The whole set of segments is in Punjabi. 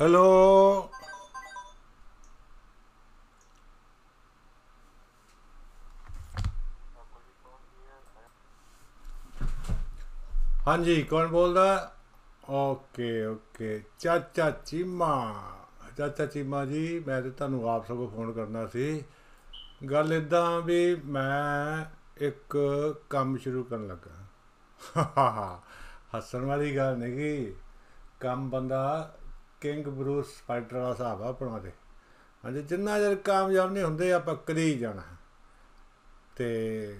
ਹੈਲੋ ਹਾਂਜੀ, ਕੌਣ ਬੋਲਦਾ? Okay okay. ਚਾਚਾ ਚੀਮਾ। ਚਾਚਾ ਚੀਮਾ ਜੀ, ਮੈਂ ਤੇ ਤੁਹਾਨੂੰ ਆਪ ਸਗੋਂ ਫੋਨ ਕਰਨਾ ਸੀ। ਗੱਲ ਇਦਾਂ ਵੀ ਮੈਂ ਇੱਕ ਕੰਮ ਸ਼ੁਰੂ ਕਰਨ ਲੱਗਾ। ਹੱਸਣ ਵਾਲੀ ਗੱਲ ਨਹੀਂ ਗੀ। ਕੰਮ ਬੰਦਾ ਕਿੰਗ ਬਰੂਸ ਸਪਾਈਡਰ ਵਾਲਾ ਹਿਸਾਬ ਆ ਆਪਣਾ ਤੇ। ਹਾਂਜੀ, ਜਿੰਨਾ ਚਿਰ ਕਾਮਯਾਬ ਨਹੀਂ ਹੁੰਦੇ, ਆਪਾਂ ਕਰੀ ਜਾਣਾ। ਤੇ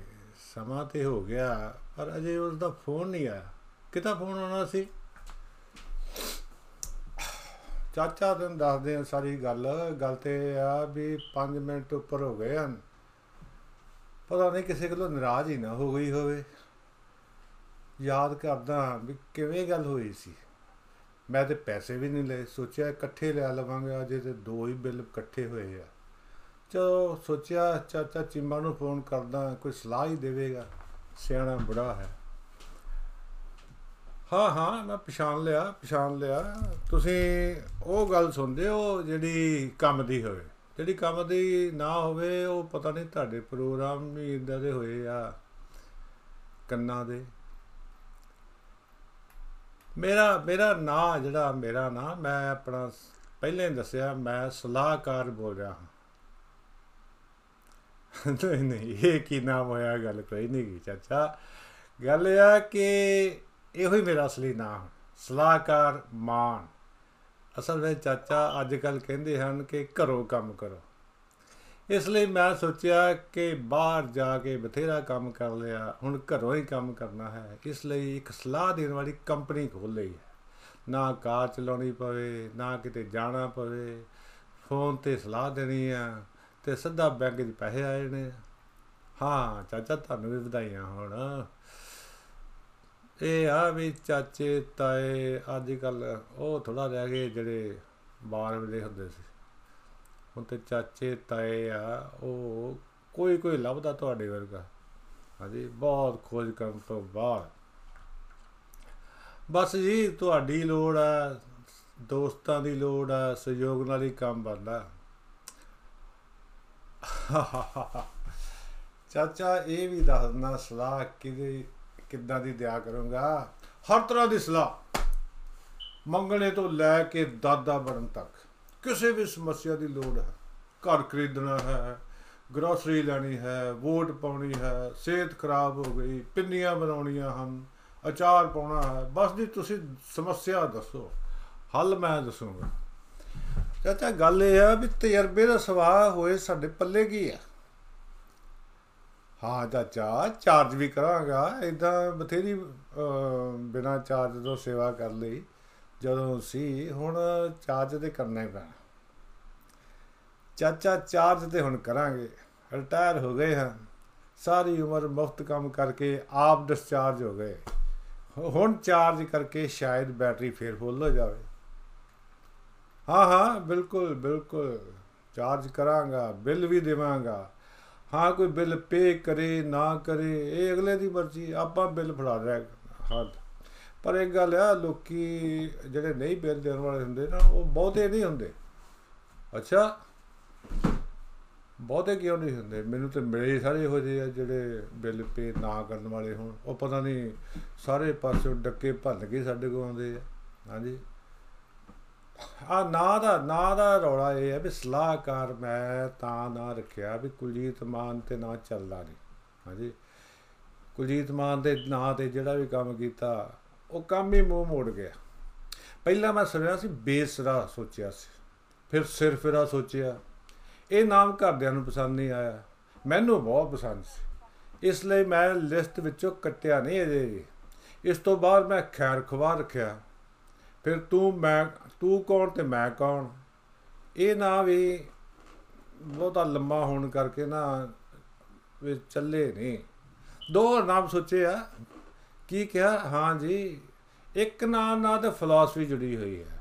ਸਮਾਂ ਤੇ ਹੋ ਗਿਆ, ਪਰ ਅਜੇ ਉਸ ਦਾ ਫੋਨ ਨਹੀਂ ਆਇਆ। ਕਿਤਾ ਫੋਨ ਆਉਣਾ ਸੀ? ਚਾਚਾ ਤੈਨੂੰ ਦੱਸਦੇ ਆ ਸਾਰੀ ਗੱਲ। ਗੱਲ ਤੇ ਇਹ ਆ ਵੀ 5 ਮਿੰਟ ਉੱਪਰ ਹੋ ਗਏ ਹਨ। ਪਤਾ ਨਹੀਂ ਕਿਸੇ ਕੋਲੋਂ ਨਾਰਾਜ਼ ਹੀ ਨਾ ਹੋ ਗਈ ਹੋਵੇ। ਯਾਦ ਕਰਦਾ ਵੀ ਕਿਵੇਂ ਗੱਲ ਹੋਈ ਸੀ। ਮੈਂ ਤੇ ਪੈਸੇ ਵੀ ਨਹੀਂ ਲਏ। ਸੋਚਿਆ ਇਕੱਠੇ ਲੈ ਲਵਾਂਗੇ, ਅਜੇ ਤੇ ਦੋ ਹੀ ਬਿੱਲ ਇਕੱਠੇ ਹੋਏ ਆ। ਚਲੋ ਸੋਚਿਆ, ਚਾਚਾ ਚਿੰਮਾ ਨੂੰ ਫੋਨ ਕਰਦਾ, ਕੋਈ ਸਲਾਹ ਹੀ ਦੇਵੇਗਾ। ਸਿਆਣਾ ਬੁੜਾ ਹੈ। ਹਾਂ ਹਾਂ, ਮੈਂ ਪਛਾਣ ਲਿਆ ਪਛਾਣ ਲਿਆ। ਤੁਸੀਂ ਉਹ ਗੱਲ ਸੁਣਦੇ ਹੋ ਜਿਹੜੀ ਕੰਮ ਦੀ ਹੋਵੇ। ਜਿਹੜੀ ਕੰਮ ਦੀ ਨਾ ਹੋਵੇ, ਉਹ ਪਤਾ ਨਹੀਂ ਤੁਹਾਡੇ ਪ੍ਰੋਗਰਾਮ ਵੀ ਇਦਾਂ ਦੇ ਹੋਏ ਆ। ਕੰਨਾਂ ਦੇ। ਮੇਰਾ ਮੇਰਾ ਨਾਂ ਜਿਹੜਾ, ਮੇਰਾ ਨਾਂ, ਮੈਂ ਆਪਣਾ ਪਹਿਲੇ ਹੀ ਦੱਸਿਆ, ਮੈਂ ਸਲਾਹਕਾਰ ਬੋਲ ਰਿਹਾ ਹਾਂ। ਨਹੀਂ ਨਹੀਂ, ਇਹ ਕੀ ਨਾਮ ਹੋਇਆ, ਗੱਲ ਕੋਈ ਨਹੀਂ ਕੀ ਚਾਚਾ। ਗੱਲ ਇਹ ਆ ਕਿ ਇਹੋ ਹੀ ਮੇਰਾ ਅਸਲੀ ਨਾਮ ਸਲਾਹਕਾਰ ਮਾਨ। ਅਸਲ ਵਿੱਚ ਚਾਚਾ ਅੱਜ ਕੱਲ ਕਹਿੰਦੇ ਹਨ ਕਿ ਘਰੋਂ ਕੰਮ ਕਰੋ। ਇਸ ਲਈ ਮੈਂ ਸੋਚਿਆ ਕਿ ਬਾਹਰ ਜਾ ਕੇ ਬਥੇਰਾ ਕੰਮ ਕਰ ਲਿਆ, ਹੁਣ ਘਰੋਂ ਹੀ ਕੰਮ ਕਰਨਾ ਹੈ। ਇਸ ਲਈ ਇੱਕ ਸਲਾਹ ਦੇਣ ਵਾਲੀ ਕੰਪਨੀ ਖੋਲ ਲਈ ਹੈ। ਨਾ ਕਾਰ ਚਲਾਉਣੀ ਪਵੇ, ਨਾ ਕਿਤੇ ਜਾਣਾ ਪਵੇ। ਫੋਨ ਤੇ ਸਲਾਹ ਦੇਣੀ ਆ ਤੇ ਸਿੱਧਾ ਬੈਂਕ 'ਚ ਪੈਸੇ ਆਏ ਨੇ। ਹਾਂ, ਚਾਚਾ, ਤੁਹਾਨੂੰ ਵੀ ਵਧਾਈਆਂ ਹੋਣ। ਇਹ ਆ ਵੀ ਚਾਚੇ, ਤਾਏ, ਅੱਜ ਕੱਲ ਉਹ ਥੋੜਾ ਰਹਿ ਗਏ ਜਿਹੜੇ ਬਾਹਰ ਵੇਲੇ ਹੁੰਦੇ ਸੀ। ਹੁਣ ਤੇ ਚਾਚੇ, ਤਾਏ ਆ, ਉਹ ਕੋਈ ਕੋਈ ਲੱਭਦਾ ਤੁਹਾਡੇ ਵਰਗਾ। ਹਾਂਜੀ ਬਹੁਤ ਖੋਜ ਕਰਨ ਤੋਂ ਬਾਅਦ। ਬਸ ਜੀ, ਤੁਹਾਡੀ ਲੋੜ ਆ, ਦੋਸਤਾਂ ਦੀ ਲੋੜ ਆ, ਸਹਿਯੋਗ ਨਾਲ ਹੀ ਕੰਮ ਬਣਦਾ। ਚਾਚਾ, ਇਹ ਵੀ ਦੱਸਣਾ, ਸਲਾਹ ਕਿਹਦੇ, ਕਿੱਦਾਂ ਦੀ ਦਿਆ ਕਰੂੰਗਾ? ਹਰ ਤਰ੍ਹਾਂ ਦੀ ਸਲਾਹ। ਮੰਗਣੇ ਤੋਂ ਲੈ ਕੇ ਦਾਦਾ ਬਣਨ ਤੱਕ। ਕਿਸੇ ਵੀ ਸਮੱਸਿਆ ਦੀ ਲੋੜ ਹੈ। ਘਰ ਖਰੀਦਣਾ ਹੈ ਗਰੋਸਰੀ ਲੈਣੀ ਹੈ, ਵੋਟ ਪਾਉਣੀ ਹੈ, ਸਿਹਤ ਖਰਾਬ ਹੋ ਗਈ, ਪਿੰਨੀਆਂ ਬਣਾਉਣੀਆਂ ਹਨ, ਅਚਾਰ ਪਾਉਣਾ ਹੈ, ਬਸ ਜੀ ਤੁਸੀਂ ਸਮੱਸਿਆ ਦੱਸੋ, ਹੱਲ ਮੈਂ ਦੱਸੂਗਾ। ਚਾਚਾ, ਗੱਲ ਇਹ ਆ ਵੀ ਤਜਰਬੇ ਦਾ ਸਵਾਹ ਹੋਏ ਸਾਡੇ ਪੱਲੇ ਕੀ ਆ? ਹਾਂ ਚਾਚਾ ਚਾਰਜ ਵੀ ਕਰਾਂਗਾ ਇਦਾਂ ਬਥੇਰੀ ਬਿਨਾ ਚਾਰਜ ਤੋਂ ਸੇਵਾ ਕਰ ਲਈ। ਜਦੋਂ ਸੀ ਹੁਣ ਚਾਰਜ ਤੇ ਕਰਨਾ ਹੀ ਪੈਣਾ। ਚਾਚਾ ਚਾਰਜ ਤੇ ਹੁਣ ਕਰਾਂਗੇ। ਰਿਟਾਇਰ ਹੋ ਗਏ ਹਾਂ। ਸਾਰੀ ਉਮਰ ਮੁਫਤ ਕੰਮ ਕਰਕੇ ਆਪ ਡਿਸਚਾਰਜ ਹੋ ਗਏ। ਹੁਣ ਚਾਰਜ ਕਰਕੇ ਸ਼ਾਇਦ ਬੈਟਰੀ ਫੇਰ ਫੁੱਲ ਹੋ ਜਾਵੇ। ਹਾਂ ਹਾਂ, ਬਿਲਕੁਲ ਬਿਲਕੁਲ। ਚਾਰਜ ਕਰਾਂਗਾ ਬਿੱਲ ਵੀ ਦੇਵਾਂਗਾ। ਹਾਂ, ਕੋਈ ਬਿੱਲ ਪੇ ਕਰੇ, ਨਾ ਕਰੇ, ਇਹ ਅਗਲੇ ਦੀ ਮਰਜ਼ੀ, ਆਪਾਂ ਬਿੱਲ ਫੜਾ ਰਿਹਾ ਹਾਂ ਪਰ ਇੱਕ ਗੱਲ ਆ, ਲੋਕੀ ਜਿਹੜੇ ਨਹੀਂ ਬਿੱਲ ਦੇਣ ਵਾਲੇ ਹੁੰਦੇ ਨਾ, ਉਹ ਬਹੁਤੇ ਨਹੀਂ ਹੁੰਦੇ। ਅੱਛਾ? ਬਹੁਤੇ ਕਿਉਂ ਨਹੀਂ ਹੁੰਦੇ? ਮੈਨੂੰ ਤੇ ਮਿਲੇ ਸਾਰੇ ਇਹੋ ਜਿਹੇ ਆ ਜਿਹੜੇ ਬਿੱਲ ਪੇ ਨਾ ਕਰਨ ਵਾਲੇ ਹੋਣ। ਉਹ ਪਤਾ ਨਹੀਂ, ਸਾਰੇ ਪਾਸੇ ਡੱਕੇ ਭੰਨ ਕੇ ਸਾਡੇ ਕੋਲ ਆਉਂਦੇ ਆ। ਹਾਂਜੀ? ਆ ਨਾ ਦਾ ਨਾ ਦਾ ਰੌਲਾ ਇਹ ਹੈ ਵੀ ਸਲਾਹਕਾਰ ਮੈਂ ਤਾਂ ਨਾ ਰੱਖਿਆ ਵੀ ਕੁਲਜੀਤ ਮਾਨ ਤੇ ਨਾ ਚੱਲਦਾ ਨਹੀਂ ਹਾਂਜੀ? ਕੁਲਜੀਤ ਮਾਨ ਦੇ ਨਾਂ ਤੇ ਜਿਹੜਾ ਵੀ ਕੰਮ ਕੀਤਾ ਉਹ ਕੰਮ ਹੀ ਮੂੰਹ ਮੋੜ ਗਿਆ। ਪਹਿਲਾਂ ਮੈਂ ਸੁਣਿਆ ਸੀ ਬੇਸਰਾ ਸੋਚਿਆ ਸੀ। ਫਿਰ ਸਿਰ ਫਿਰਾ ਸੋਚਿਆ। ਇਹ ਨਾਮ ਘਰਦਿਆਂ ਨੂੰ ਪਸੰਦ ਨਹੀਂ ਆਇਆ। ਮੈਨੂੰ ਬਹੁਤ ਪਸੰਦ ਸੀ। ਇਸ ਲਈ ਮੈਂ ਲਿਸਟ ਵਿੱਚੋਂ ਕੱਟਿਆ ਨਹੀਂ ਅਜੇ। ਇਸ ਤੋਂ ਬਾਅਦ ਮੈਂ ਖੈਰ ਖਵਾ ਰੱਖਿਆ। ਫਿਰ ਤੂੰ ਮੈਂ ਤੂੰ ਕੌਣ ਤੇ ਮੈਂ ਕੌਣ? ਇਹ ਨਾ ਵੀ ਬਹੁਤਾ ਲੰਮਾ ਹੋਣ ਕਰਕੇ ਨਾ ਵੀ ਚੱਲੇ ਨਹੀਂ। ਦੋ ਨਾਮ ਸੋਚੇ ਆ। ਕੀ ਕਿਹਾ? ਹਾਂ ਜੀ, ਇੱਕ ਨਾਮ ਨਾਲ ਤੇ ਫਿਲਾਸਫੀ ਜੁੜੀ ਹੋਈ ਹੈ।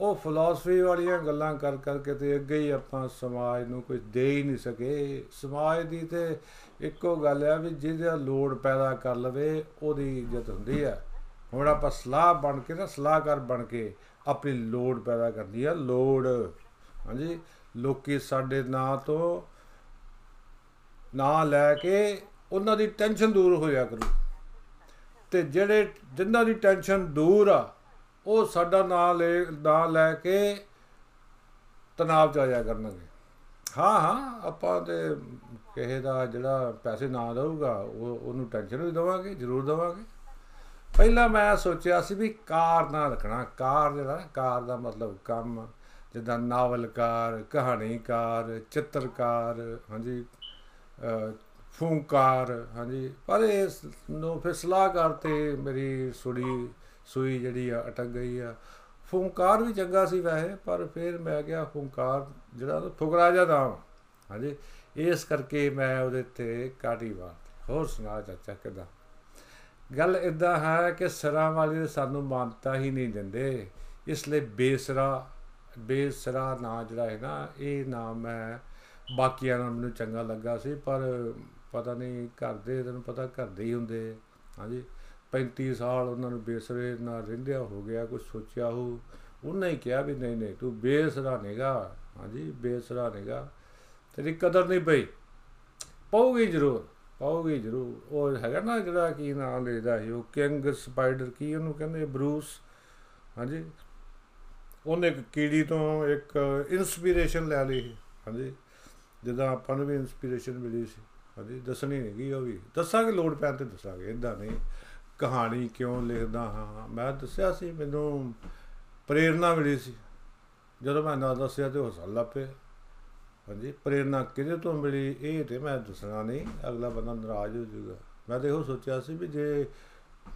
ਉਹ ਫਿਲਾਸਫੀ ਵਾਲੀਆਂ ਗੱਲਾਂ ਕਰ ਕਰਕੇ ਤੇ ਅੱਗੇ ਹੀ ਆਪਾਂ ਸਮਾਜ ਨੂੰ ਕੁਝ ਦੇ ਹੀ ਨਹੀਂ ਸਕੇ। ਸਮਾਜ ਦੀ ਤੇ ਇੱਕੋ ਗੱਲ ਆ ਵੀ ਜਿਹਦਾ ਲੋੜ ਪੈਦਾ ਕਰ ਲਵੇ, ਉਹਦੀ ਇੱਜ਼ਤ ਹੁੰਦੀ ਆ। ਹੁਣ ਆਪਾਂ ਸਲਾਹ ਬਣ ਕੇ ਨਾ, ਸਲਾਹਕਾਰ ਬਣ ਕੇ ਆਪਣੀ ਲੋੜ ਪੈਦਾ ਕਰਦੀ ਆ, ਲੋੜ। ਹਾਂਜੀ ਲੋਕੀ ਸਾਡੇ ਨਾਂ ਤੋਂ ਨਾਂ ਲੈ ਕੇ ਉਹਨਾਂ ਦੀ ਟੈਨਸ਼ਨ ਦੂਰ ਹੋਇਆ ਕਰੂ। ਤੇ ਜਿਹੜੇ ਜਿਨ੍ਹਾਂ ਦੀ ਟੈਨਸ਼ਨ ਦੂਰ ਆ ਉਹ ਸਾਡਾ ਨਾਂ ਲੈ ਨਾਂ ਲੈ ਕੇ ਤਣਾਅ ਚ ਆ ਜਾ ਕਰਨਗੇ। ਹਾਂ ਹਾਂ ਆਪਾਂ ਤੇ ਕਿਸੇ ਦਾ ਜਿਹੜਾ ਪੈਸੇ ਨਾ ਦਊਗਾ ਉਹ ਉਹਨੂੰ ਟੈਨਸ਼ਨ ਵੀ ਦਵਾਂਗੇ ਜ਼ਰੂਰ ਦਵਾਂਗੇ। ਪਹਿਲਾਂ ਮੈਂ ਸੋਚਿਆ ਸੀ ਵੀ ਕਾਰ ਨਾ ਰੱਖਣਾ ਕਾਰ ਜਿਹੜਾ ਨਾ, ਕਾਰ ਦਾ ਮਤਲਬ ਕੰਮ ਜਿੱਦਾਂ ਨਾਵਲਕਾਰ ਕਹਾਣੀਕਾਰ ਚਿੱਤਰਕਾਰ ਹਾਂਜੀ ਅਹ, ਫੂੰਕਾਰ, ਹਾਂਜੀ। ਪਰ ਇਸ ਨੂੰ, ਫਿਰ ਸਲਾਹਕਾਰ ਤੇ ਮੇਰੀ ਸੁੜੀ ਸੂਈ ਜਿਹੜੀ ਆ, ਅਟਕ ਗਈ ਆ। ਫੂੰਕਾਰ ਵੀ ਚੰਗਾ ਸੀ ਵੈਸੇ, ਪਰ ਫਿਰ ਮੈਂ ਕਿਹਾ ਫੂੰਕਾਰ ਜਿਹੜਾ ਨਾ ਫੁਕਰਾ ਜਿਹਾ ਨਾਮ ਹਾਂਜੀ। ਇਸ ਕਰਕੇ ਮੈਂ ਉਹਦੇ ਤੇ ਕਾਟੀ ਵਾਰ ਹੋਰ ਸੁਣਾ ਚਾਚਾ, ਕਿਦਾਂ? ਗੱਲ ਇਦਾਂ ਹੈ ਕਿ ਸਰਾਂ ਵਾਲੇ ਸਾਨੂੰ ਮਾਨਤਾ ਹੀ ਨਹੀਂ ਦਿੰਦੇ। ਇਸ ਲਈ ਬੇਸਰਾ ਬੇਸਰਾ ਨਾਂ ਜਿਹੜਾ ਹੈ ਨਾ, ਇਹ ਨਾਮ ਮੈਂ ਬਾਕੀਆਂ ਨਾਲ ਮੈਨੂੰ ਚੰਗਾ ਲੱਗਾ ਸੀ, ਪਰ ਪਤਾ ਨਹੀਂ ਘਰ ਦੇ ਤੈਨੂੰ ਪਤਾ ਘਰ ਦੇ ਹੀ ਹੁੰਦੇ ਆ। ਹਾਂਜੀ 35 ਸਾਲ ਉਹਨਾਂ ਨੂੰ ਬੇਸਰੇ ਨਾਲ ਰਹਿੰਦਿਆਂ ਹੋ ਗਿਆ ਕੁਝ ਸੋਚਿਆ ਹੋ ਉਹਨੇ ਹੀ ਕਿਹਾ ਵੀ ਨਹੀਂ ਨਹੀਂ ਤੂੰ ਬੇਸਰਾ ਨਹੀਂਗਾ ਹਾਂਜੀ ਬੇਸਰਾ ਨਹੀਂਗਾ ਤੇਰੀ ਕਦਰ ਨਹੀਂ ਪਈ। ਪਾਉਗੀ ਜ਼ਰੂਰ ਪਾਉਗੀ ਜ਼ਰੂਰ। ਉਹ ਹੈਗਾ ਨਾ ਜਿਹੜਾ ਕੀ ਨਾਮ ਲੈਦਾ ਸੀ ਉਹ ਕਿੰਗ ਸਪਾਈਡਰ ਕੀ ਉਹਨੂੰ ਕਹਿੰਦੇ ਬਰੂਸ। ਹਾਂਜੀ ਉਹਨੇ ਇੱਕ ਕੀੜੀ ਤੋਂ ਇੱਕ ਇਨਸਪੀਰੇਸ਼ਨ ਲੈ ਲਈ ਸੀ, ਹਾਂਜੀ ਜਿੱਦਾਂ ਆਪਾਂ ਨੂੰ ਵੀ ਇਨਸਪੀਰੇਸ਼ਨ ਮਿਲੀ ਸੀ। ਹਾਂਜੀ ਦੱਸਣੀ ਨਹੀਂ ਗਈ ਉਹ ਵੀ। ਦੱਸਾਂਗੇ ਲੋੜ ਪੈਣ ਤੇ ਦੱਸਾਂਗੇ ਇਦਾਂ ਨਹੀਂ। ਕਹਾਣੀ ਕਿਉਂ ਲਿਖਦਾ ਹਾਂ ਮੈਂ ਦੱਸਿਆ ਸੀ ਮੈਨੂੰ ਪ੍ਰੇਰਣਾ ਮਿਲੀ ਸੀ। ਜਦੋਂ ਮੈਂ ਨਾ ਦੱਸਿਆ ਤੇ ਹੱਸਣ ਲੱਗ ਪਏ ਹਾਂਜੀ ਪ੍ਰੇਰਣਾ ਕਿਹਦੇ ਤੋਂ ਮਿਲੀ ਇਹ ਤੇ ਮੈਂ ਦੱਸਣਾ ਨਹੀਂ। ਅਗਲਾ ਬੰਦਾ ਨਾਰਾਜ਼ ਹੋ ਜਾਊਗਾ। ਮੈਂ ਤਾਂ ਇਹੋ ਸੋਚਿਆ ਸੀ ਵੀ ਜੇ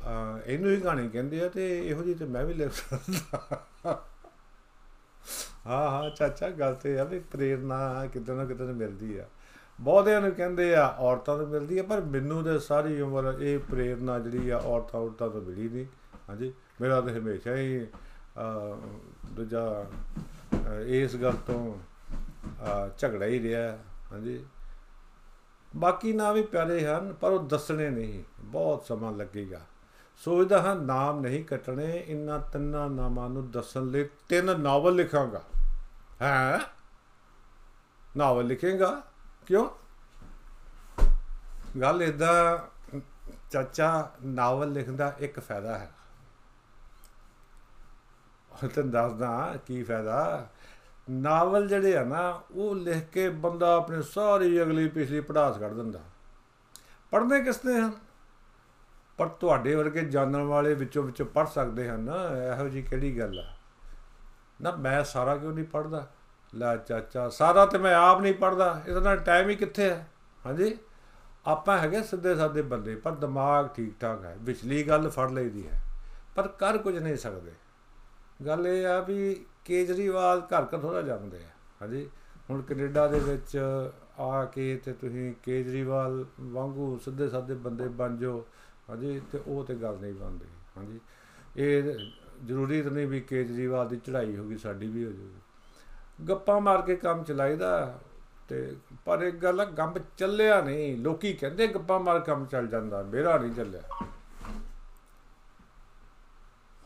ਅਹ, ਇਹਨੂੰ ਹੀ ਕਹਾਣੀ ਕਹਿੰਦੇ ਆ ਤੇ ਇਹੋ ਜਿਹੀ ਤੇ ਮੈਂ ਵੀ ਲਿਖ ਸਕਦਾ। ਹਾਂ ਹਾਂ ਚਾਚਾ ਗੱਲ ਤੇ ਆ ਵੀ ਪ੍ਰੇਰਣਾ ਕਿਤੇ ਨਾ ਕਿਤੇ ਮਿਲਦੀ ਆ। ਬਹੁਤਿਆਂ ਨੂੰ ਕਹਿੰਦੇ ਆ ਔਰਤਾਂ ਤੋਂ ਮਿਲਦੀ ਆ ਪਰ ਮੈਨੂੰ ਤੇ ਸਾਰੀ ਉਮਰ ਇਹ ਪ੍ਰੇਰਣਾ ਜਿਹੜੀ ਆ ਔਰਤਾਂ ਔਰਤਾਂ ਤੋਂ ਮਿਲੀ ਨਹੀਂ। ਹਾਂਜੀ ਮੇਰਾ ਤਾਂ ਹਮੇਸ਼ਾ ਹੀ ਅਹ, ਦੂਜਾ ਅਹ, ਇਸ ਗੱਲ ਤੋਂ ਅਹ, ਝਗੜਾ ਹੀ ਰਿਹਾ। ਹਾਂਜੀ। ਬਾਕੀ ਨਾਂ ਵੀ ਪਿਆਰੇ ਹਨ ਪਰ ਉਹ ਦੱਸਣੇ ਨਹੀਂ ਬਹੁਤ ਸਮਾਂ ਲੱਗੇਗਾ। ਸੋਚਦਾ ਹਾਂ ਨਾਮ ਨਹੀਂ ਕੱਟਣੇ ਇਨ੍ਹਾਂ ਤਿੰਨਾਂ ਨਾਮਾਂ ਨੂੰ ਦੱਸਣ ਲਈ ਤਿੰਨ ਨਾਵਲ ਲਿਖਾਂਗਾ। ਹੈ? ਨਾਵਲ ਲਿਖੇਗਾ? ਕਿਉਂ? ਗੱਲ ਇਦਾਂ ਚਾਚਾ ਨਾਵਲ ਲਿਖਣ ਦਾ ਇੱਕ ਫਾਇਦਾ ਹੈ। ਉਹ ਤੈਨੂੰ ਦੱਸਦਾ ਕੀ ਫਾਇਦਾ। ਨਾਵਲ ਜਿਹੜੇ ਆ ਨਾ, ਉਹ ਲਿਖ ਕੇ ਬੰਦਾ ਆਪਣੀ ਸਾਰੀ ਅਗਲੀ ਪਿਛਲੀ ਪੜਾਸ ਕੱਢ ਦਿੰਦਾ। ਪੜ੍ਹਦੇ ਕਿਸਨੇ ਹਨ? ਪਰ ਤੁਹਾਡੇ ਵਰਗੇ ਜਾਣਨ ਵਾਲੇ ਵਿੱਚੋਂ ਵਿੱਚੋਂ ਪੜ੍ਹ ਸਕਦੇ ਹਨ। ਨਾ ਇਹੋ ਜੀ ਕਿਹੜੀ ਗੱਲ ਆ? ਨਾ ਮੈਂ ਸਾਰਾ ਕਿਉਂ ਨਹੀਂ ਪੜ੍ਹਦਾ? ਲੈ ਚਾਚਾ, ਸਾਰਾ ਤੇ ਮੈਂ ਆਪ ਨਹੀਂ ਪੜ੍ਹਦਾ, ਇਹਦਾ ਨਾਲ ਟਾਈਮ ਹੀ ਕਿੱਥੇ ਹੈ? ਹਾਂਜੀ? ਆਪਾਂ ਹੈਗੇ ਸਿੱਧੇ ਸਾਦੇ ਬੰਦੇ, ਪਰ ਦਿਮਾਗ ਠੀਕ ਠਾਕ ਹੈ, ਵਿਚਲੀ ਗੱਲ ਫੜ ਲਈਦੀ ਹੈ, ਪਰ ਕਰ ਕੁਝ ਨਹੀਂ ਸਕਦੇ। ਗੱਲ ਇਹ ਆ ਵੀ ਕੇਜਰੀਵਾਲ ਘਰ ਘਰ ਥੋੜਾ ਜਾਂਦੇ ਆ, ਹਾਂਜੀ? ਹੁਣ ਕੈਨੇਡਾ ਦੇ ਵਿੱਚ ਆ ਕੇ ਤੇ ਤੁਸੀਂ ਕੇਜਰੀਵਾਲ ਵਾਂਗੂ ਸਿੱਧੇ ਸਾਦੇ ਬੰਦੇ ਬਣ ਜਾਓ, ਹਾਂਜੀ? ਤੇ ਉਹ ਤੇ ਗੱਲ ਨਹੀਂ ਬਣਦੀ, ਹਾਂਜੀ? ਇਹ ਜ਼ਰੂਰੀ ਤਾਂ ਨਹੀਂ ਵੀ ਕੇਜਰੀਵਾਲ ਦੀ ਚੜ੍ਹਾਈ ਹੋਗੀ ਸਾਡੀ ਵੀ ਹੋ ਜਾਊਗੀ। ਗੱਪਾਂ ਮਾਰ ਕੇ ਕੰਮ ਚਲਾਈਦਾ ਤੇ ਪਰ ਇੱਕ ਗੱਲ ਆ, ਗੰਬ ਚੱਲਿਆ ਨਹੀਂ। ਲੋਕੀ ਕਹਿੰਦੇ ਗੱਪਾਂ ਮਾਰ ਕੰਮ ਚੱਲ ਜਾਂਦਾ, ਮੇਰਾ ਨਹੀਂ ਚੱਲਿਆ।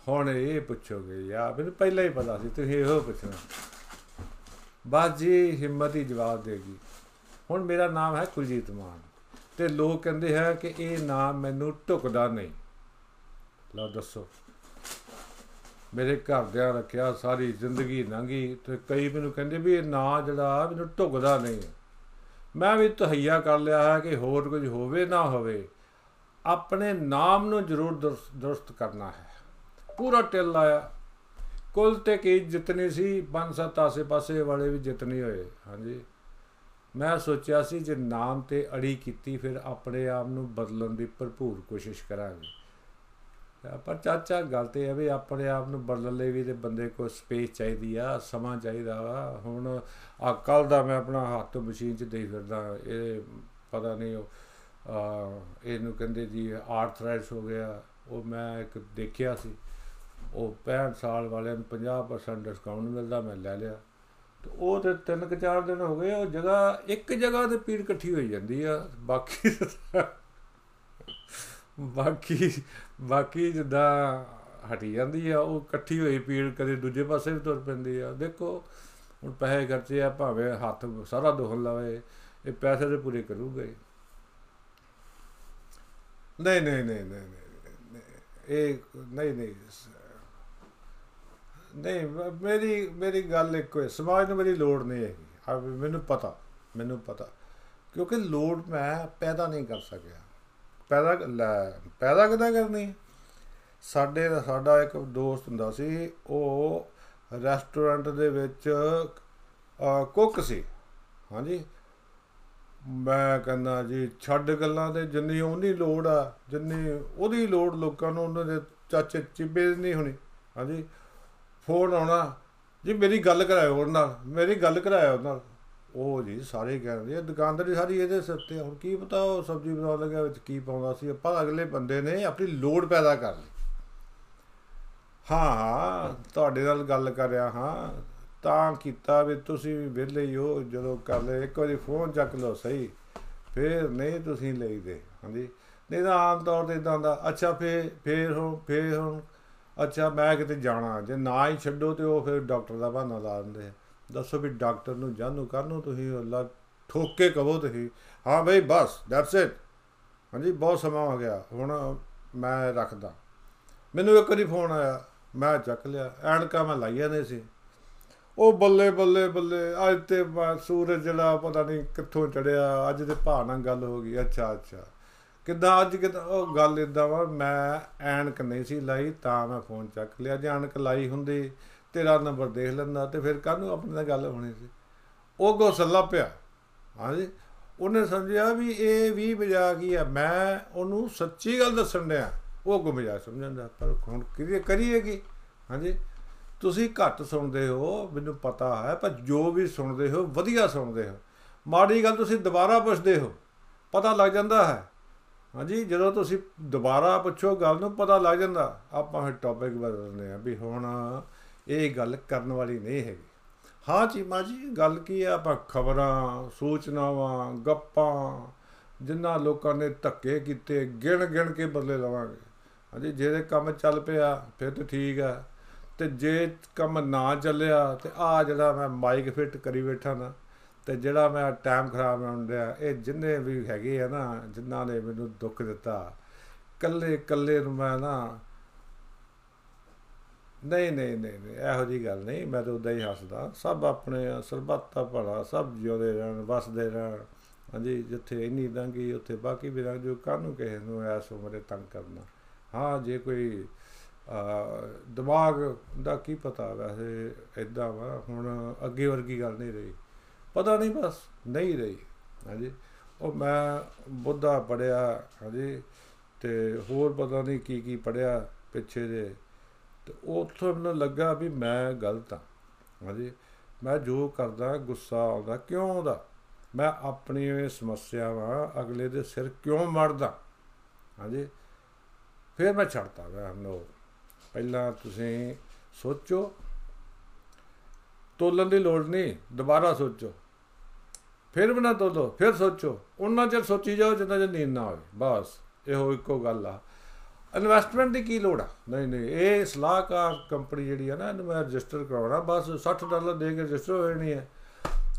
ਹੁਣ ਇਹ ਪੁੱਛੋਗੇ, ਯਾ ਮੈਨੂੰ ਪਹਿਲਾਂ ਹੀ ਪਤਾ ਸੀ, ਤੁਸੀਂ ਇਹੋ ਪੁੱਛਣਾ। ਬਸ ਜੀ, ਹਿੰਮਤ ਹੀ ਜਵਾਬ ਦੇਗੀ ਹੁਣ ਮੇਰਾ ਨਾਮ ਹੈ ਕੁਲਜੀਤ ਮਾਨ ਤੇ ਲੋਕ ਕਹਿੰਦੇ ਹੈ ਕਿ ਇਹ ਨਾਮ ਮੈਨੂੰ ਢੁਕਦਾ ਨਹੀਂ। ਲਓ ਦੱਸੋ। ਮੇਰੇ ਘਰਦਿਆਂ ਰੱਖਿਆ, ਸਾਰੀ ਜ਼ਿੰਦਗੀ ਲੰਘੀ ਤੇ ਕਈ ਮੈਨੂੰ ਕਹਿੰਦੇ ਵੀ ਇਹ ਨਾਂ ਜਿਹੜਾ ਮੈਨੂੰ ਢੁਕਦਾ ਨਹੀਂ। ਮੈਂ ਵੀ ਤਹਈਆ ਕਰ ਲਿਆ ਹੈ ਕਿ ਹੋਰ ਕੁਝ ਹੋਵੇ ਨਾ ਹੋਵੇ। ਆਪਣੇ ਨਾਮ ਨੂੰ ਜ਼ਰੂਰ ਦੁਰਸ- ਦੁਰਸਤ ਕਰਨਾ ਹੈ। ਪੂਰਾ ਟਿਲ ਲਾਇਆ ਕੁੱਲ ਤੇ ਕੀ ਜਿਤਨੀ ਸੀ, ਪੰਜ ਸੱਤ ਆਸੇ ਪਾਸੇ ਵਾਲੇ ਵੀ ਜਿਤਨੇ ਹੋਏ, ਹਾਂਜੀ। ਮੈਂ ਸੋਚਿਆ ਸੀ ਜੇ ਨਾਮ ਤੇ ਅੜੀ ਕੀਤੀ, ਫਿਰ ਆਪਣੇ ਆਪ ਨੂੰ ਬਦਲਣ ਦੀ ਭਰਪੂਰ ਕੋਸ਼ਿਸ਼ ਕਰਾਂਗੇ। ਤਾਂ ਪਰ ਚਾਚਾ ਗੱਲ ਤੇ ਹੈ ਵੀ ਆਪਣੇ ਆਪ ਨੂੰ ਬਦਲਣ ਲਈ ਵੀ ਤੇ ਬੰਦੇ ਕੋਲ ਸਪੇਸ ਚਾਹੀਦੀ ਆ ਸਮਾਂ ਚਾਹੀਦਾ ਵਾ। ਹੁਣ ਆ ਕੱਲ ਦਾ ਮੈਂ ਆਪਣਾ ਹੱਥ ਮਸ਼ੀਨ 'ਚ ਦੇਈ ਫਿਰਦਾ ਇਹ ਪਤਾ ਨਹੀਂ ਉਹ ਆ, ਇਹਨੂੰ ਕਹਿੰਦੇ ਜੀ ਆਰਥਰਾਈਟਸ ਹੋ ਗਿਆ। ਉਹ ਮੈਂ ਇੱਕ ਦੇਖਿਆ ਸੀ। ਉਹ 65 ਸਾਲ ਵਾਲਿਆਂ ਨੂੰ 50% ਡਿਸਕਾਊਂਟ ਮਿਲਦਾ ਮੈਂ ਲੈ ਲਿਆ। ਤੇ ਉਹ ਤੇ ਤਿੰਨ ਕੁ ਚਾਰ ਦਿਨ ਹੋ ਗਏ ਉਹ ਜਗ੍ਹਾ ਇੱਕ ਜਗ੍ਹਾ ਤੇ ਪੀੜ ਇਕੱਠੀ ਹੋਈ ਜਾਂਦੀ ਆ। ਬਾਕੀ ਬਾਕੀ ਬਾਕੀ ਜਿੱਦਾਂ ਹਟੀ ਜਾਂਦੀ ਆ ਉਹ ਇਕੱਠੀ ਹੋਈ ਪੀੜ ਕਦੇ ਦੂਜੇ ਪਾਸੇ ਵੀ ਤੁਰ ਪੈਂਦੀ ਆ। ਦੇਖੋ ਹੁਣ ਪੈਸੇ ਖਰਚੇ ਆ ਭਾਵੇਂ ਹੱਥ ਸਾਰਾ ਦੁਖਣ ਲਾਵੇ ਇਹ ਪੈਸੇ ਤੇ ਪੂਰੇ ਕਰੂਗਾ ਹੀ। ਨਹੀਂ ਨਹੀਂ ਨਹੀਂ ਨਹੀਂ ਨਹੀਂ, ਇਹ ਨਹੀਂ ਨਹੀਂ ਨਹੀਂ ਮ- ਮੇਰੀ ਮੇਰੀ ਗੱਲ ਇੱਕੋ ਹੈ ਸਮਾਜ ਨੂੰ ਮੇਰੀ ਲੋੜ ਨਹੀਂ ਹੈਗੀ। ਆ ਵੀ ਮੈਨੂੰ ਪਤਾ ਮੈਨੂੰ ਪਤਾ ਕਿਉਂਕਿ ਲੋੜ ਮੈਂ ਪੈਦਾ ਨਹੀਂ ਕਰ ਸਕਿਆ। ਪੈਦਾ ਲੈ ਪੈਦਾ ਕਿਦਾਂ ਕਰਨੀ? ਸਾਡੇ ਦਾ ਸਾਡਾ ਇੱਕ ਦੋਸਤ ਹੁੰਦਾ ਸੀ ਉਹ ਰੈਸਟੋਰੈਂਟ ਦੇ ਵਿੱਚ ਅਹ, ਕੁੱਕ ਸੀ। ਹਾਂਜੀ? ਮੈਂ ਕਹਿੰਦਾ ਜੀ ਛੱਡ ਗੱਲਾਂ ਤੇ ਜਿੰਨੀ ਉਹਦੀ ਲੋੜ ਆ ਜਿੰਨੀ ਉਹਦੀ ਲੋੜ ਲੋਕਾਂ ਨੂੰ ਉਹਨਾਂ ਦੇ ਚਾਚੇ ਚਿੱਬੇ ਦੀ ਨਹੀਂ ਹੋਣੀ। ਹਾਂਜੀ? ਫੋਨ ਆਉਣਾ। ਜੀ ਮੇਰੀ ਗੱਲ ਕਰਾਇਓ ਉਹਨਾਂ ਨਾਲ ਮੇਰੀ ਗੱਲ ਕਰਾਇਓ ਉਹਨਾਂ ਨਾਲ। ਉਹ ਜੀ ਸਾਰੇ ਕਹਿੰਦੇ ਆ, ਦੁਕਾਨਦਾਰੀ ਸਾਰੀ ਇਹਦੇ ਸਿਰ ਤੇ ਆ। ਹੁਣ ਕੀ ਪਤਾ ਉਹ ਸਬਜ਼ੀ ਬਣਾਉਣ ਲੱਗਿਆ ਵਿੱਚ ਕੀ ਪਾਉਂਦਾ ਸੀ। ਪਰ ਅਗਲੇ ਬੰਦੇ ਨੇ ਆਪਣੀ ਲੋੜ ਪੈਦਾ ਕਰ ਲਈ ਹਾਂ ਹਾਂ, ਤੁਹਾਡੇ ਨਾਲ ਗੱਲ ਕਰ ਰਿਹਾ ਹਾਂ। ਤਾਂ ਕੀਤਾ ਵੀ ਤੁਸੀਂ ਵੀ ਵਿਹਲੇ ਹੀ ਹੋ, ਜਦੋਂ ਕਰ ਲਏ। ਇੱਕ ਵਾਰੀ ਫੋਨ ਚੱਕ ਲਓ, ਸਹੀ। ਫਿਰ ਨਹੀਂ ਤੁਸੀਂ ਲਈਦੇ, ਹਾਂਜੀ। ਨਹੀਂ ਤਾਂ ਆਮ ਤੌਰ ਤੇ ਇਦਾਂ ਦਾ ਅੱਛਾ ਫੇਰ ਫੇਰ ਹੁਣ ਫੇਰ ਹੁਣ। ਅੱਛਾ, ਮੈਂ ਕਿਤੇ ਜਾਣਾ। ਜੇ ਨਾ ਹੀ ਛੱਡੋ ਤੇ ਉਹ ਫਿਰ ਡਾਕਟਰ ਦਾ ਬਹਾਨਾ ਲਾ ਦਿੰਦੇ ਆ। ਦੱਸੋ ਵੀ ਡਾਕਟਰ ਨੂੰ ਜਾਣੂ ਕਰਨੋ ਤੁਸੀਂ ਅੱਲਾ ਠੋਕ ਕੇ ਕਹੋ ਤੁਸੀਂ। ਹਾਂ ਬਈ, ਬਸ ਦੈਟਸ ਇਟ ਹਾਂਜੀ, ਬਹੁਤ ਸਮਾਂ ਹੋ ਗਿਆ। ਹੁਣ ਮੈਂ ਰੱਖਦਾ। ਮੈਨੂੰ ਇੱਕ ਵਾਰੀ ਫੋਨ ਆਇਆ, ਮੈਂ ਚੱਕ ਲਿਆ। ਐਨਕਾਂ ਮੈਂ ਲਾਈਆਂ ਨੇ ਸੀ। ਉਹ ਬੱਲੇ ਬੱਲੇ ਬੱਲੇ, ਅੱਜ ਤੇ ਬ- ਸੂਰਜ ਜਿਹੜਾ ਪਤਾ ਨਹੀਂ ਕਿੱਥੋਂ ਚੜਿਆ, ਅੱਜ ਦੇ ਭਾਅ ਨਾਲ ਗੱਲ ਹੋ ਗਈ। ਅੱਛਾ ਅੱਛਾ। ਕਿੱਦਾਂ, ਅੱਜ ਕਿੱਦਾਂ? ਉਹ ਗੱਲ ਇਦਾਂ ਵਾ, ਮੈਂ ਐਨਕ ਨਹੀਂ ਸੀ ਲਾਈ, ਤਾਂ ਮੈਂ ਫੋਨ ਚੱਕ ਲਿਆ। ਜੇ ਐਨਕ ਲਾਈ ਹੁੰਦੀ ਤੇਰਾ ਨੰਬਰ ਦੇਖ ਲੈਂਦਾ ਤੇ ਫਿਰ ਕਾਹਨੂੰ ਆਪਣੇ ਨਾਲ ਗੱਲ ਹੋਣੀ ਸੀ। ਉਹ ਗੋਸਲਾ ਪਿਆ। ਹਾਂਜੀ। ਉਹਨੇ ਸਮਝਿਆ ਵੀ ਇਹ ਵੀ ਮਜ਼ਾਕ ਹੀ ਆ। ਮੈਂ ਉਹਨੂੰ ਸੱਚੀ ਗੱਲ ਦੱਸਣ ਡਿਆ। ਉਹ ਕੋ ਮਜ਼ਾਕ ਸਮਝਦਾ ਪਰ ਹੁਣ ਕਿਹਦੇ ਕਰੀਏ ਕੀ? ਹਾਂਜੀ। ਤੁਸੀਂ ਘੱਟ ਸੁਣਦੇ ਹੋ, ਮੈਨੂੰ ਪਤਾ ਹੈ, ਪਰ ਜੋ ਵੀ ਸੁਣਦੇ ਹੋ, ਵਧੀਆ ਸੁਣਦੇ ਹੋ। ਮਾੜੀ ਗੱਲ ਤੁਸੀਂ ਦੁਬਾਰਾ ਪੁੱਛਦੇ ਹੋ, ਪਤਾ ਲੱਗ ਜਾਂਦਾ ਹੈ। ਹਾਂਜੀ। ਜਦੋਂ ਤੁਸੀਂ ਦੁਬਾਰਾ ਪੁੱਛੋ, ਗੱਲ ਨੂੰ ਪਤਾ ਲੱਗ ਜਾਂਦਾ। ਆਪਾਂ ਫਿਰ ਟੌਪਿਕ ਬਦਲਦੇ ਆ ਵੀ ਹੁਣ ਇਹ ਗੱਲ ਕਰਨ ਵਾਲੀ ਨਹੀਂ ਹੈਗੀ। ਹਾਂ ਚੀਮਾ ਜੀ, ਗੱਲ ਕੀ ਹੈ ਆਪਾਂ ਖਬਰਾਂ, ਸੂਚਨਾਵਾਂ, ਗੱਪਾਂ ਜਿਨ੍ਹਾਂ ਲੋਕਾਂ ਨੇ ਧੱਕੇ ਕੀਤੇ ਗਿਣ ਗਿਣ ਕੇ ਬਦਲੇ ਲਵਾਂਗੇ। ਹਾਂਜੀ ਜਿਹਦੇ ਕੰਮ ਚੱਲ ਪਿਆ, ਫਿਰ ਤਾਂ ਠੀਕ ਆ। ਤੇ ਜੇ ਕੰਮ ਨਾ ਚੱਲਿਆ, ਤੇ ਆ ਜਿਹੜਾ ਮੈਂ ਮਾਈਕ ਫਿੱਟ ਕਰੀ ਬੈਠਾ ਨਾ, ਤੇ ਜਿਹੜਾ ਮੈਂ ਟਾਈਮ ਖਰਾਬ ਹੋਣ ਡਿਆ, ਇਹ ਜਿੰਨੇ ਵੀ ਹੈਗੇ ਆ ਨਾ ਜਿਨ੍ਹਾਂ ਨੇ ਮੈਨੂੰ ਦੁੱਖ ਦਿੱਤਾ ਕੱਲੇ ਕੱਲੇ ਨੂੰ ਮੈਂ ਨਾ ਨਹੀਂ ਨਹੀਂ ਨਹੀਂ ਨਹੀਂ ਇਹੋ ਜੀ ਗੱਲ ਨਹੀਂ ਮੈਂ ਤਾਂ ਉਦਾਂ ਹੀ ਹੱਸਦਾ। ਸਭ ਆਪਣੇ ਆ, ਸਰਬੱਤ ਦਾ ਭਲਾ ਸਭ ਜਿਉਂਦੇ ਰਹਿਣ ਵਸਦੇ ਰਹਿਣ। ਹਾਂਜੀ ਜਿੱਥੇ ਇੰਨੀ ਲੰਘੀ ਉੱਥੇ ਬਾਕੀ ਵੀ ਲੰਘ ਜੋ ਕਾਹਨੂੰ ਕਿਸੇ ਨੂੰ ਐਸ ਉਮਰੇ ਤੰਗ ਕਰਨਾ। ਹਾਂ ਜੇ ਕੋਈ ਅਹ, ਦਿਮਾਗ ਦਾ ਕੀ ਪਤਾ ਵੈਸੇ ਇਦਾਂ ਵਾ ਹੁਣ ਅੱਗੇ ਵਰਗੀ ਗੱਲ ਨਹੀਂ ਰਹੀ। ਪਤਾ ਨਹੀਂ ਬਸ ਨਹੀਂ ਰਹੀ। ਹਾਂਜੀ ਉਹ ਮੈਂ ਬੁੱਧਾ ਪੜਿਆ ਹਾਂਜੀ ਤੇ ਹੋਰ ਪਤਾ ਨਹੀਂ ਕੀ ਕੀ ਪੜਿਆ ਪਿੱਛੇ ਜੇ। ਤੇ ਉੱਥੋਂ ਮੈਨੂੰ ਲੱਗਾ ਵੀ ਮੈਂ ਗਲਤ ਹਾਂ ਹਾਂਜੀ, ਮੈਂ ਜੋ ਕਰਦਾ, ਗੁੱਸਾ ਆਉਂਦਾ, ਕਿਉਂ ਆਉਂਦਾ? ਮੈਂ ਆਪਣੀ ਸਮੱਸਿਆਵਾਂ ਅਗਲੇ ਦੇ ਸਿਰ ਕਿਉਂ ਮੜਦਾ? ਹਾਂਜੀ, ਫਿਰ ਮੈਂ ਛੱਡਤਾ ਮੈਂ ਨੋ। ਪਹਿਲਾਂ ਤੁਸੀਂ ਸੋਚੋ। ਤੋਲਣ ਦੀ ਲੋੜ ਨਹੀਂ, ਦੁਬਾਰਾ ਸੋਚੋ। ਫਿਰ ਬਣਾ ਤੋਲੋ, ਫਿਰ ਸੋਚੋ। ਉਹਨਾਂ ਚਿਰ ਸੋਚੀ ਜਾਓ ਜਿੰਨਾ ਚਿਰ ਨੀਂਦ ਨਾ ਆਵੇ, ਬਸ। ਇਹੋ ਇੱਕੋ ਗੱਲ ਆ। ਇਨਵੈਸਟਮੈਂਟ ਦੀ ਕੀ ਲੋੜ ਆ? ਨਹੀਂ ਨਹੀਂ, ਇਹ ਸਲਾਹਕਾਰ ਕੰਪਨੀ ਜਿਹੜੀ ਆ ਨਾ, ਇਹਨੂੰ ਮੈਂ ਰਜਿਸਟਰ ਕਰਾਉਣਾ। ਬਸ 60 ਡਾਲਰ ਦੇ ਕੇ ਰਜਿਸਟਰ ਹੋ ਜਾਣੀ ਹੈ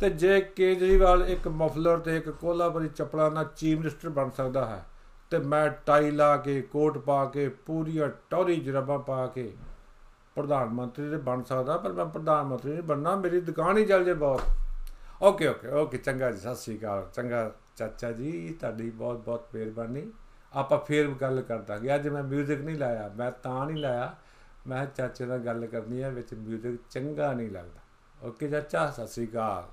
ਤੇ ਜੇ ਕੇਜਰੀਵਾਲ ਇੱਕ ਮਫਲਰ ਤੇ ਇੱਕ ਕੋਲਾਪਰੀ ਚੱਪਲਾਂ ਨਾਲ ਚੀਫ ਮਿਨਿਸਟਰ ਬਣ ਸਕਦਾ ਹੈ, ਤੇ ਮੈਂ ਟਾਈ ਲਾ ਕੇ ਕੋਟ ਪਾ ਕੇ, ਪੂਰੀਆਂ ਟੌਰੀ ਜਰਾਬਾਂ ਪਾ ਕੇ ਪ੍ਰਧਾਨ ਮੰਤਰੀ ਤੇ ਬਣ ਸਕਦਾ, ਪਰ ਮੈਂ ਪ੍ਰਧਾਨ ਮੰਤਰੀ ਨਹੀਂ ਬਣਨਾ, ਮੇਰੀ ਦੁਕਾਨ ਹੀ ਚੱਲ ਜੇ ਬਹੁਤ। ਓਕੇ ਓਕੇ ਓਕੇ ਚੰਗਾ ਜੀ, ਸਤਿ ਸ੍ਰੀ ਅਕਾਲ। ਚੰਗਾ ਚਾਚਾ ਜੀ, ਤੁਹਾਡੀ ਬਹੁਤ ਬਹੁਤ ਮਿਹਰਬਾਨੀ। ਆਪਾਂ ਫੇਰ ਗੱਲ ਕਰ ਦਾਂਗੇ ਅੱਜ ਮੈਂ 뮤직 ਨਹੀਂ ਲਾਇਆ ਮੈਂ ਤਾਂ ਨਹੀਂ ਲਾਇਆ ਮੈਂ ਚਾਚੇ ਨਾਲ ਗੱਲ ਕਰਨੀ ਹੈ ਵਿੱਚ 뮤직 ਚੰਗਾ ਨਹੀਂ ਲੱਗਦਾ ਓਕੇ ਚਾਚਾ ਸਤਿ ਸ੍ਰੀ ਅਕਾਲ